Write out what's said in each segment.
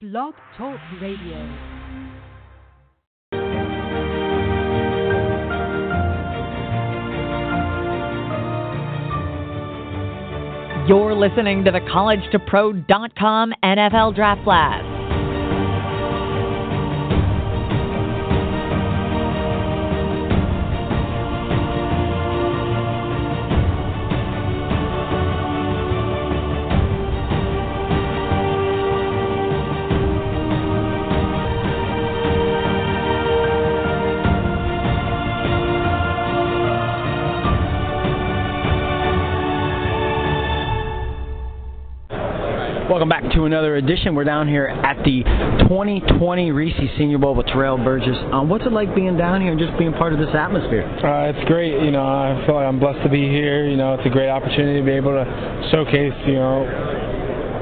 Blog Talk Radio. You're listening to the College2Pro.com NFL Draft Blast. Welcome back to another edition. We're down here at the 2020 Reese Senior Bowl with Terrell Burgess. Um, what's it like being down here and just being part of this atmosphere? Uh, it's great. You know, I feel like I'm blessed to be here. You know, it's a great opportunity to be able to showcase, you know,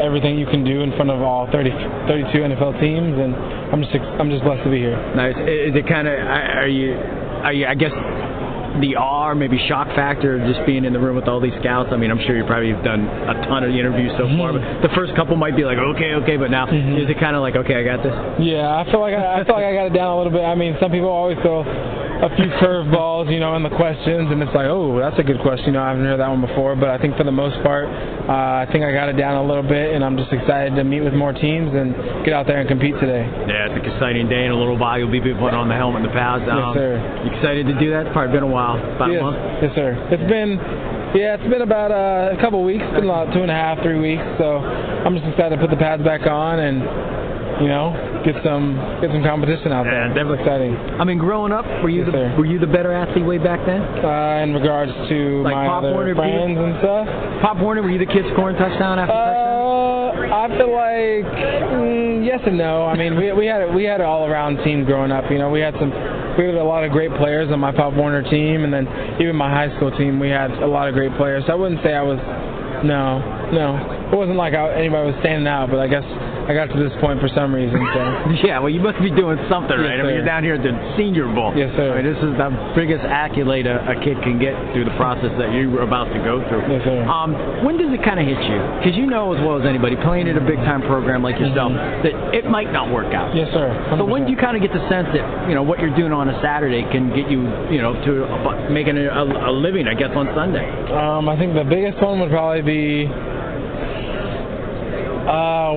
everything you can do in front of all 30, 32 NFL teams, and I'm just I'm just blessed to be here. Nice. Is it kind of are you are you I guess the or maybe shock factor of just being in the room with all these scouts? I mean, I'm sure you probably have done a ton of interviews so far, but mm-hmm. the first couple might be like, okay, okay, but now mm-hmm. is it kind of like, okay, I got this? Yeah, I feel like I, I feel like I got it down a little bit. I mean, some people always throw a few curveballs, you know, in the questions, and it's like, oh, that's a good question. You know, I haven't heard that one before, but I think for the most part, uh, I think I got it down a little bit, and I'm just excited to meet with more teams and get out there and compete today. Yeah, it's an exciting day. In a little while, you'll be putting on the helmet and the pads. Yes, sir. You excited to do that? It's probably been a while. About yes, a month? yes, sir. It's been, yeah, it's been about uh, a couple weeks. It's been about two and a half, three weeks. So I'm just excited to put the pads back on and, you know, get some get some competition out there. Yeah, definitely. exciting. I mean, growing up, were you Yes, the sir. were you the better athlete way back then? Uh, in regards to Like my Pop other Warner, friends and stuff. Pop Warner, were you the kid scoring touchdown after touchdown? Uh, I feel like mm, yes and no. I mean, we we had we had an all around team growing up. You know, we had some we had a lot of great players on my Pop Warner team, and then even my high school team, we had a lot of great players. So I wouldn't say I was no no. It wasn't like I, anybody was standing out, but I guess I got to this point for some reason. So Yeah, well, you must be doing something Yes, right. I mean, you're down here at the Senior Bowl. Yes, sir. I mean, this is the biggest accolade a, a kid can get through the process that you were about to go through. Yes, sir. Um, when does it kind of hit you? Because you know as well as anybody, playing at a big time program like yourself, that it might not work out. Mm-hmm. yes, sir. So when do you kind of get the sense that you know what you're doing on a Saturday can get you, you know, to making a, a, a living, I guess, on Sunday? Um, I think the biggest one would probably be. Uh,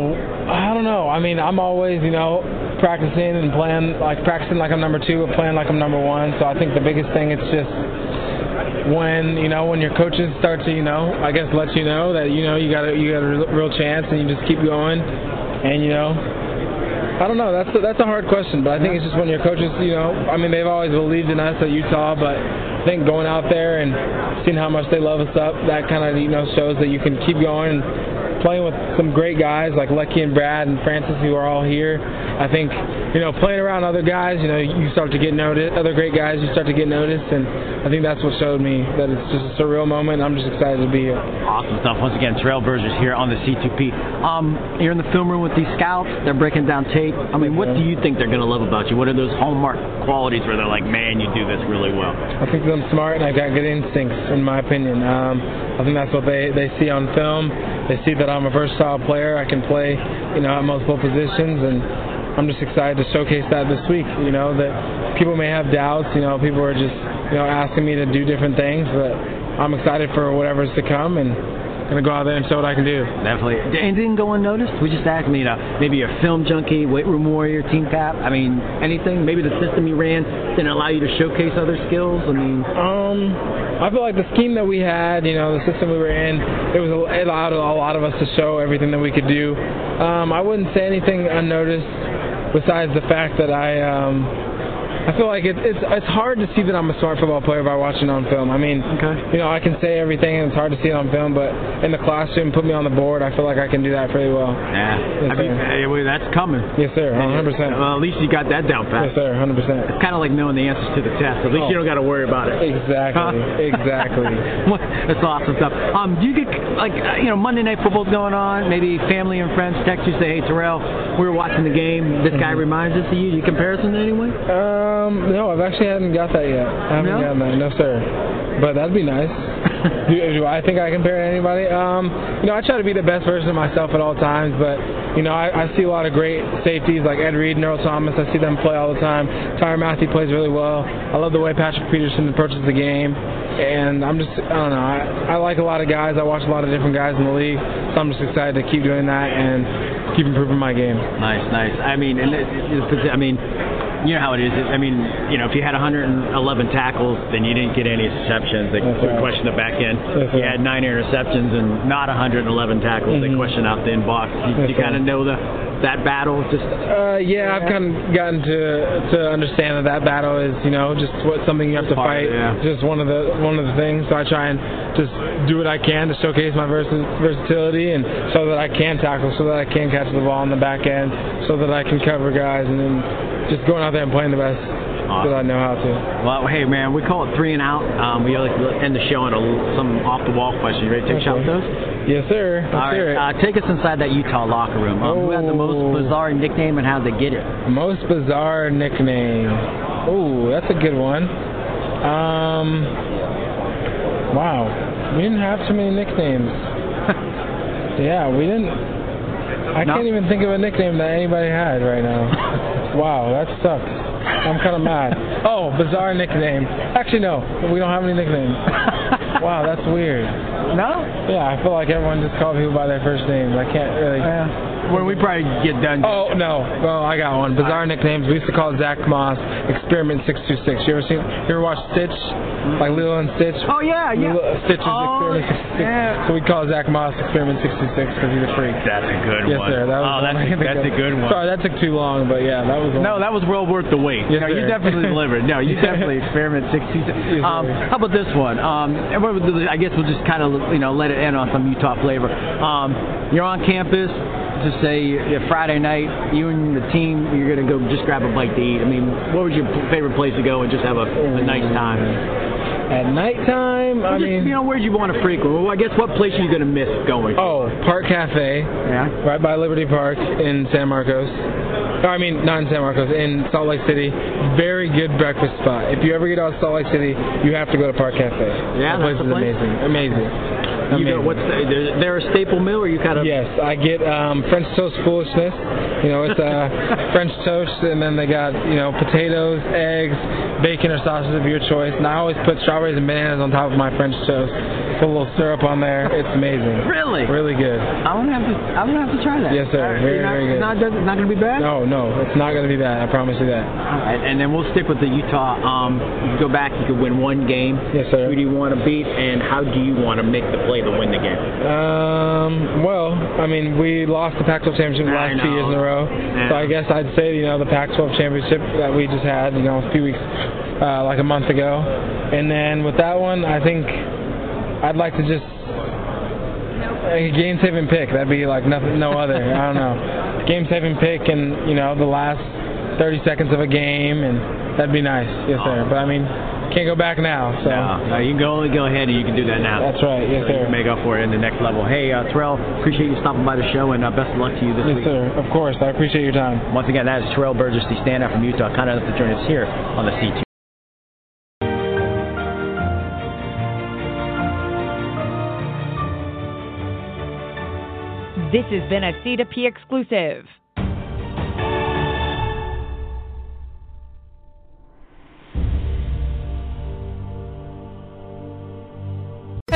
I don't know. I mean, I'm always, you know, practicing and playing like practicing like I'm number two, but playing like I'm number one. So I think the biggest thing it's just when you know when your coaches start to you know I guess let you know that you know you got a you got a real- chance and you just keep going and you know I don't know. That's a, that's a hard question, but I think it's just when your coaches, you know, I mean, they've always believed in us at Utah, but I think going out there and seeing how much they love us up, that kind of you know shows that you can keep going. Playing with some great guys like Leki and Brad and Francis, who are all here. I think you know playing around other guys, you know, you start to get noticed. Other great guys, you start to get noticed, and I think that's what showed me that it's just a surreal moment. I'm just excited to be here. Awesome stuff. Once again, Terrell Burgess here on the C2P. Um, you're in the film room with these scouts. They're breaking down tape. I mean, what do you think they're going to love about you? What are those hallmark qualities where they're like, man, you do this really well? I think I'm smart and I've got good instincts, in my opinion. Um, I think that's what they, they see on film. They see that I'm a versatile player. I can play, you know, at multiple positions, and I'm just excited to showcase that this week. You know, that people may have doubts. You know, people are just, you know, asking me to do different things, but I'm excited for whatever's to come and gonna go out there and show what I can do. Definitely. Did anything go unnoticed? We just asked, you know, maybe a film junkie, weight room warrior, team cap. I mean, anything? Maybe the system you ran didn't allow you to showcase other skills. I mean, Um, I feel like the scheme that we had, you know, the system we were in, it was it allowed a lot of us to show everything that we could do. Um, I wouldn't say anything unnoticed besides the fact that I um, I feel like it, it's it's hard to see that I'm a smart football player by watching on film. I mean, Okay. you know, I can say everything and it's hard to see it on film, but in the classroom, put me on the board, I feel like I can do that pretty well. yeah. I mean, hey, well, that's coming. Yes, sir, 100. percent Well, at least you got that down pat. Yes, sir, 100. percent It's kind of like knowing the answers to the test. At least Oh. you don't got to worry about it. Exactly, exactly. What- That's awesome stuff. Um, do you get like uh, you know Monday night football's going on? Maybe family and friends text you say, "Hey Terrell, we were watching the game. This guy Mm-hmm. reminds us of you." Do you comparison in any way? Um, no, I've actually haven't got that yet. I haven't No? gotten that, no sir. But that'd be nice. do, do I think I compare to anybody? Um, you know, I try to be the best version of myself at all times, but you know, I, I see a lot of great safeties like Ed Reed and Earl Thomas. I see them play all the time. Tyrann Mathieu plays really well. I love the way Patrick Peterson approaches the game. And I'm just, I don't know, I, I like a lot of guys. I watch a lot of different guys in the league. So I'm just excited to keep doing that and keep improving my game. Nice, nice. I mean, and it, it, I mean, you know how it is. I mean, you know, if you had 111 tackles, then you didn't get any interceptions. They That's right. question the back end. That's you right. had nine interceptions and not 111 tackles. They Mhm. question out the inbox. You, you kind of know the that battle. Just Uh, yeah, I've kind of gotten to to understand that that battle is, you know, just what something you have to fight. it, yeah. Just one of the one of the things. So I try and just do what I can to showcase my vers- versatility and so that I can tackle, so that I can catch the ball on the back end, so that I can cover guys, and then just going out there and playing the best Awesome. that I know how to. well, hey man, we call it three and out. Um, we like to end the show on a, some off the wall questions. You ready to take a shot with those? Yes, sir. Let's All it. uh, take us inside that Utah locker room. Um, Who had the Oh. most bizarre nickname and how'd they get it? Most bizarre nickname. Oh, that's a good one. Um, wow, we didn't have too many nicknames. yeah, we didn't. I can't even think of a nickname that anybody had right now. wow, that sucks. I'm kind of mad. Oh, bizarre nickname. Actually, no, we don't have any nicknames. wow, that's weird. No? Yeah, I feel like everyone just called people by their first names. I can't really. When we probably get done. Oh no! Well, I got one. Bizarre nicknames. We used to call Zach Moss Experiment Six Two Six. You ever seen? You ever watch Stitch? Like Lilo and Stitch. Oh yeah, yeah. Lilo, Stitch's oh, Experiment Six Two Six. yeah. So we call Zach Moss Experiment Six Two Six because he's a freak. That's a good Yes, one. sir. That was oh, that's, one I a, could think that's a good one. Sorry, that took too long, but yeah, that was. No, one. that was well worth the wait. Yes, no, you definitely delivered. No, you definitely experiment 60. Yes, um, how about this one? Um, I guess we'll just kind of you know let it end on some Utah flavor. Um, you're on campus. To say Friday night, you and the team, you're gonna go just grab a bite to eat. I mean, what was your favorite place to go and just have a, a nice time? At nighttime, I Just, mean. you know, where'd you want to frequent? Well, I guess what place are you gonna miss going? Oh, Park Cafe, yeah. right by Liberty Park in San Marcos. I mean, not in San Marcos, in Salt Lake City. Very good breakfast spot. If you ever get out of Salt Lake City, you have to go to Park Cafe. Yeah, that place is amazing. Amazing. You know, what's the, there a staple meal, or you kind of? Yes, I get um, French toast foolishness. You know, it's uh, French toast, and then they got you know potatoes, eggs, bacon or sausage of your choice. And I always put strawberries and bananas on top of my French toast. Put a little syrup on there. It's amazing. Really? Really good. I'm gonna have to. I'm gonna have to try that. Yes, sir. Right, Very, not, very good. Not, it's not gonna be bad. No, no, it's not going to be bad. I promise you that. All right, and then we'll stick with the Utah. Um, you go back. You could win one game. Yes, sir. Who do you want to beat, and how do you want to make the play to win the game? Um, well, I mean, we lost the Pac-12 championship the last two years in a row. Yeah. So I guess I'd say, you know, the Pac-12 championship that we just had, you know, a few weeks, uh, like a month ago. And then with that one, I think I'd like to just a game-saving pick. That'd be like nothing, no other. I don't know. Game-saving pick, and you know, the last 30 seconds of a game, and that'd be nice. Yes, sir. But I mean, can't go back now. So No, no, you can go only go ahead, and you can do that now. that's right. Yes, So you sir. can make up for it in the next level. Hey, uh, Terrell, appreciate you stopping by the show, and uh, best of luck to you this Yes, week. sir. Of course. I appreciate your time. Once again, that is Terrell Burgess, the standout from Utah, kind of enough to join us here on the C2. This has been a C2P exclusive.